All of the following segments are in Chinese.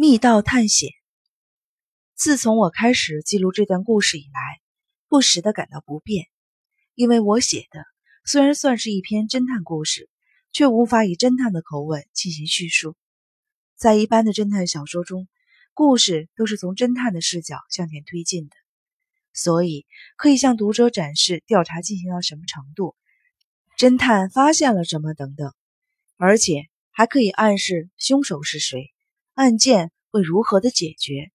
密道探险。自从我开始记录这段故事以来，不时的感到不便，因为我写的虽然算是一篇侦探故事，却无法以侦探的口吻进行叙述。在一般的侦探小说中，故事都是从侦探的视角向前推进的，所以可以向读者展示调查进行到什么程度，侦探发现了什么等等，而且还可以暗示凶手是谁。案件会如何的解决？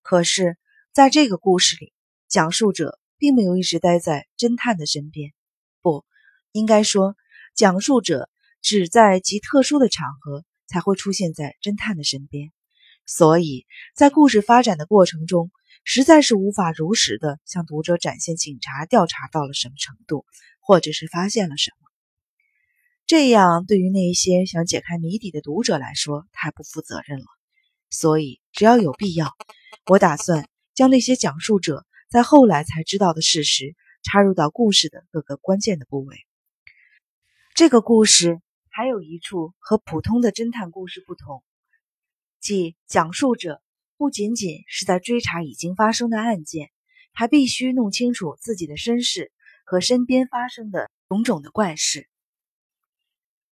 可是，在这个故事里，讲述者并没有一直待在侦探的身边。不，应该说，讲述者只在极特殊的场合才会出现在侦探的身边。所以在故事发展的过程中，实在是无法如实的向读者展现警察调查到了什么程度，或者是发现了什么。这样对于那些想解开谜底的读者来说太不负责任了，所以只要有必要，我打算将那些讲述者在后来才知道的事实插入到故事的各个关键的部位。这个故事还有一处和普通的侦探故事不同，即讲述者不仅仅是在追查已经发生的案件，还必须弄清楚自己的身世和身边发生的种种的怪事。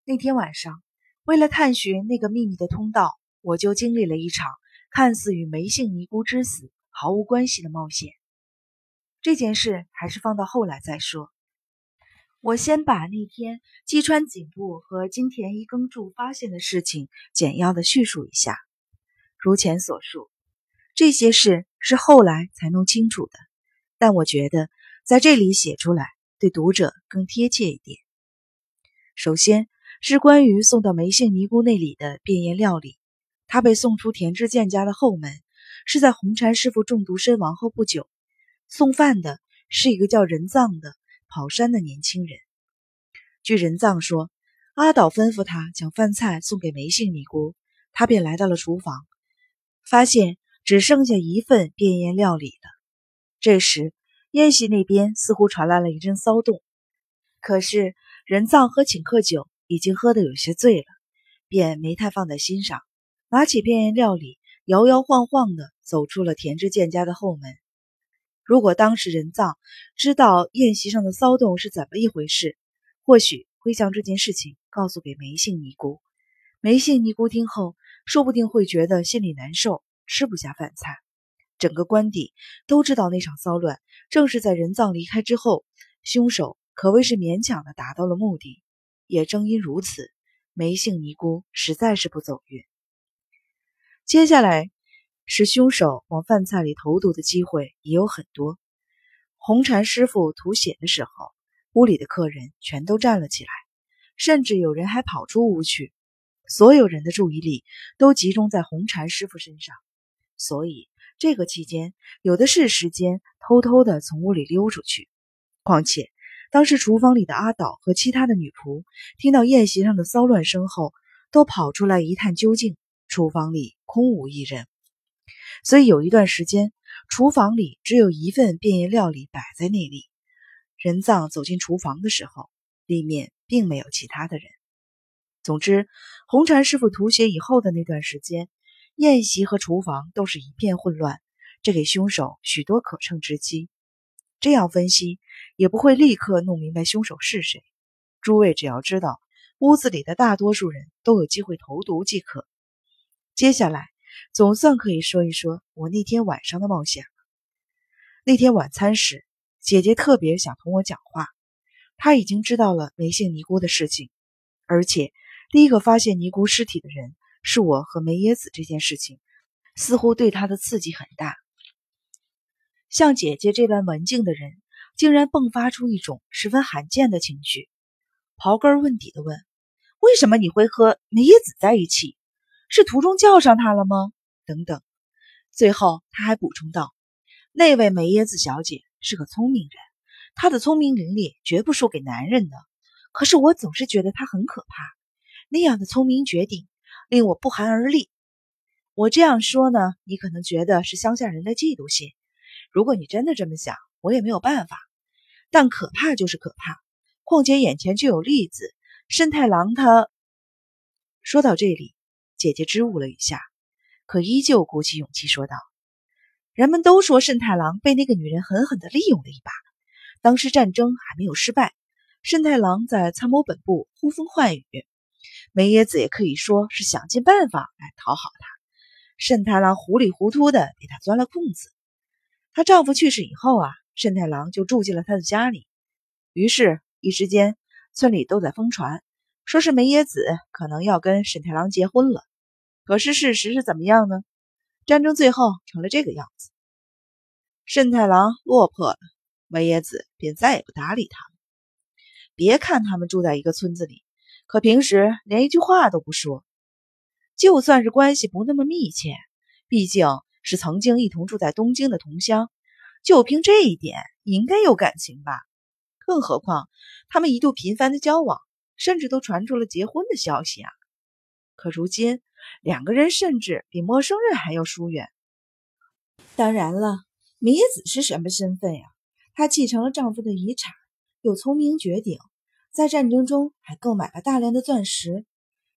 那天晚上，为了探寻那个秘密的通道，我就经历了一场看似与梅姓尼姑之死毫无关系的冒险。这件事还是放到后来再说。我先把那天击穿颈部和金田一耕助发现的事情简要的叙述一下。如前所述，这些事是后来才弄清楚的，但我觉得在这里写出来对读者更贴切一点。首先。是关于送到梅姓尼姑那里的变烟料理。他被送出田志健家的后门，是在红禅师傅中毒身亡后不久。送饭的是一个叫人藏的跑山的年轻人。据人藏说，阿岛吩咐他将饭菜送给梅姓尼姑，他便来到了厨房，发现只剩下一份变烟料理了。这时，宴席那边似乎传来了一阵骚动，可是人藏喝请客酒。已经喝得有些醉了，便没太放在心上，拿起便宴料理，摇摇晃晃地走出了田之健家的后门。如果当时人藏知道宴席上的骚动是怎么一回事，或许会将这件事情告诉给梅姓尼姑。梅姓尼姑听后，说不定会觉得心里难受，吃不下饭菜。整个官邸都知道那场骚乱正是在人藏离开之后，凶手可谓是勉强地达到了目的。也正因如此，梅姓尼姑实在是不走运。接下来是凶手往饭菜里投毒的机会也有很多。红禅师傅吐血的时候，屋里的客人全都站了起来，甚至有人还跑出屋去。所有人的注意力都集中在红禅师傅身上，所以这个期间有的是时间偷偷的从屋里溜出去。况且。当时厨房里的阿岛和其他的女仆听到宴席上的骚乱声后，都跑出来一探究竟。厨房里空无一人，所以有一段时间，厨房里只有一份变异料理摆在那里。人藏走进厨房的时候，里面并没有其他的人。总之，红禅师傅吐血以后的那段时间，宴席和厨房都是一片混乱，这给凶手许多可乘之机。这样分析。也不会立刻弄明白凶手是谁。诸位只要知道屋子里的大多数人都有机会投毒即可。接下来总算可以说一说我那天晚上的冒险了。那天晚餐时，姐姐特别想同我讲话。她已经知道了梅姓尼姑的事情，而且第一个发现尼姑尸体的人是我和梅耶子。这件事情似乎对她的刺激很大。像姐姐这般文静的人。竟然迸发出一种十分罕见的情绪，刨根问底的问：“为什么你会和梅耶子在一起？是途中叫上她了吗？”等等。最后他还补充道：“那位梅耶子小姐是个聪明人，她的聪明伶俐绝不输给男人的。可是我总是觉得她很可怕，那样的聪明绝顶，令我不寒而栗。我这样说呢，你可能觉得是乡下人的嫉妒心。如果你真的这么想，我也没有办法。”但可怕就是可怕，况且眼前就有例子。申太郎他说到这里，姐姐支吾了一下，可依旧鼓起勇气说道：“人们都说慎太郎被那个女人狠狠地利用了一把。当时战争还没有失败，慎太郎在参谋本部呼风唤雨，梅耶子也可以说是想尽办法来讨好他。慎太郎糊里糊涂的给他钻了空子。她丈夫去世以后啊，慎太郎就住进了她的家里。于是，一时间村里都在疯传，说是梅野子可能要跟慎太郎结婚了。”可是事实是怎么样呢？战争最后成了这个样子，慎太郎落魄了，梅野子便再也不搭理他了。别看他们住在一个村子里，可平时连一句话都不说。就算是关系不那么密切，毕竟是曾经一同住在东京的同乡，就凭这一点，应该有感情吧？更何况他们一度频繁的交往，甚至都传出了结婚的消息啊！可如今，两个人甚至比陌生人还要疏远。当然了，米子是什么身份呀？她继承了丈夫的遗产，又聪明绝顶，在战争中还购买了大量的钻石。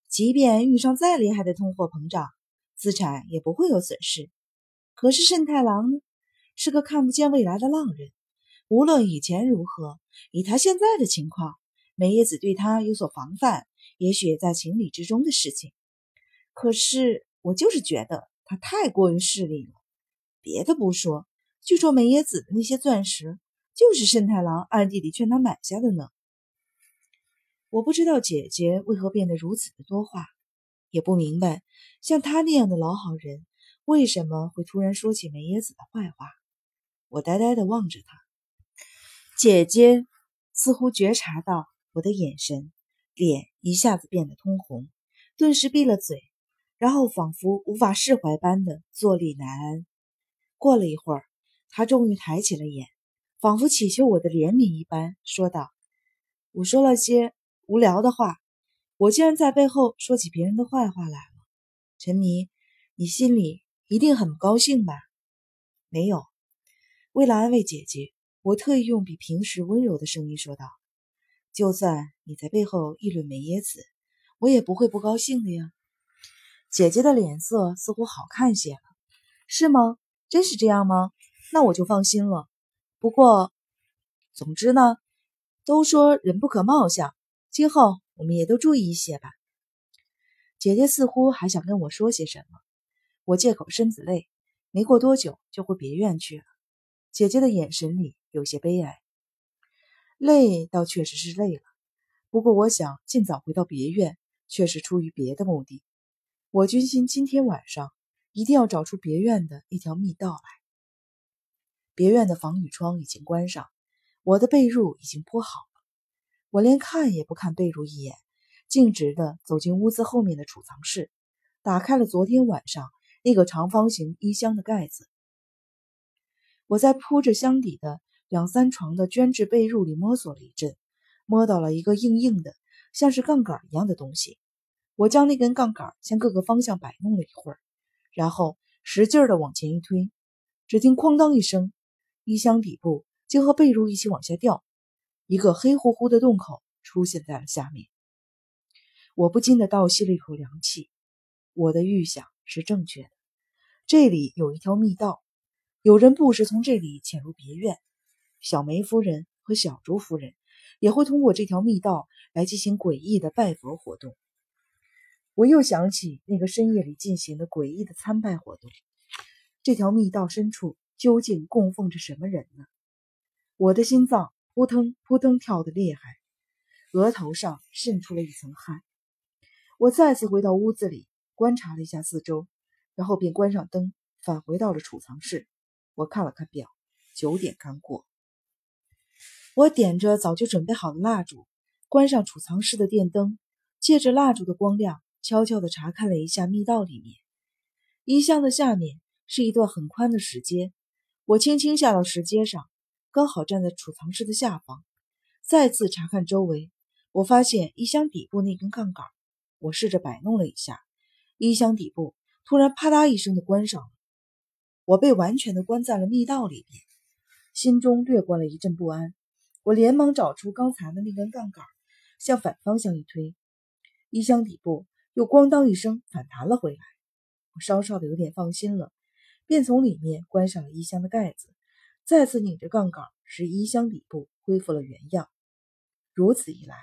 即便遇上再厉害的通货膨胀，资产也不会有损失。可是慎太郎呢，是个看不见未来的浪人。无论以前如何，以他现在的情况，美野子对他有所防范，也许也在情理之中的事情。可是我就是觉得他太过于势利了。别的不说，据说梅野子的那些钻石就是慎太郎暗地里劝他买下的呢。我不知道姐姐为何变得如此的多话，也不明白像他那样的老好人为什么会突然说起梅野子的坏话。我呆呆地望着她，姐姐似乎觉察到我的眼神，脸一下子变得通红，顿时闭了嘴。然后仿佛无法释怀般的坐立难安。过了一会儿，他终于抬起了眼，仿佛祈求我的怜悯一般，说道：“我说了些无聊的话，我竟然在背后说起别人的坏话来了。陈迷，你心里一定很不高兴吧？”“没有。”为了安慰姐姐，我特意用比平时温柔的声音说道：“就算你在背后议论梅耶子，我也不会不高兴的呀。”姐姐的脸色似乎好看些了，是吗？真是这样吗？那我就放心了。不过，总之呢，都说人不可貌相，今后我们也都注意一些吧。姐姐似乎还想跟我说些什么，我借口身子累，没过多久就回别院去了。姐姐的眼神里有些悲哀，累倒确实是累了，不过我想尽早回到别院，却是出于别的目的。我决心今天晚上一定要找出别院的一条密道来。别院的防雨窗已经关上，我的被褥已经铺好了。我连看也不看被褥一眼，径直的走进屋子后面的储藏室，打开了昨天晚上那个长方形衣箱的盖子。我在铺着箱底的两三床的绢制被褥里摸索了一阵，摸到了一个硬硬的，像是杠杆一样的东西。我将那根杠杆向各个方向摆弄了一会儿，然后使劲的往前一推，只听“哐当”一声，衣箱底部竟和被褥一起往下掉，一个黑乎乎的洞口出现在了下面。我不禁的倒吸了一口凉气，我的预想是正确的，这里有一条密道，有人不时从这里潜入别院，小梅夫人和小竹夫人也会通过这条密道来进行诡异的拜佛活动。我又想起那个深夜里进行的诡异的参拜活动，这条密道深处究竟供奉着什么人呢？我的心脏扑腾扑腾跳得厉害，额头上渗出了一层汗。我再次回到屋子里，观察了一下四周，然后便关上灯，返回到了储藏室。我看了看表，九点刚过。我点着早就准备好的蜡烛，关上储藏室的电灯，借着蜡烛的光亮。悄悄地查看了一下密道里面，衣箱的下面是一段很宽的石阶。我轻轻下到石阶上，刚好站在储藏室的下方。再次查看周围，我发现衣箱底部那根杠杆。我试着摆弄了一下，衣箱底部突然啪嗒一声的关上了，我被完全的关在了密道里边，心中略过了一阵不安，我连忙找出刚才的那根杠杆，向反方向一推，衣箱底部又咣当一声反弹了回来。我稍稍的有点放心了，便从里面关上了衣箱的盖子，再次拧着杠杆，使衣箱底部恢复了原样。如此一来，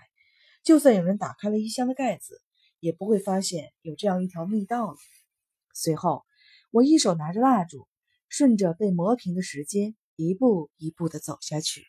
就算有人打开了衣箱的盖子，也不会发现有这样一条密道了。随后我一手拿着蜡烛顺着被磨平的时间一步一步的走下去。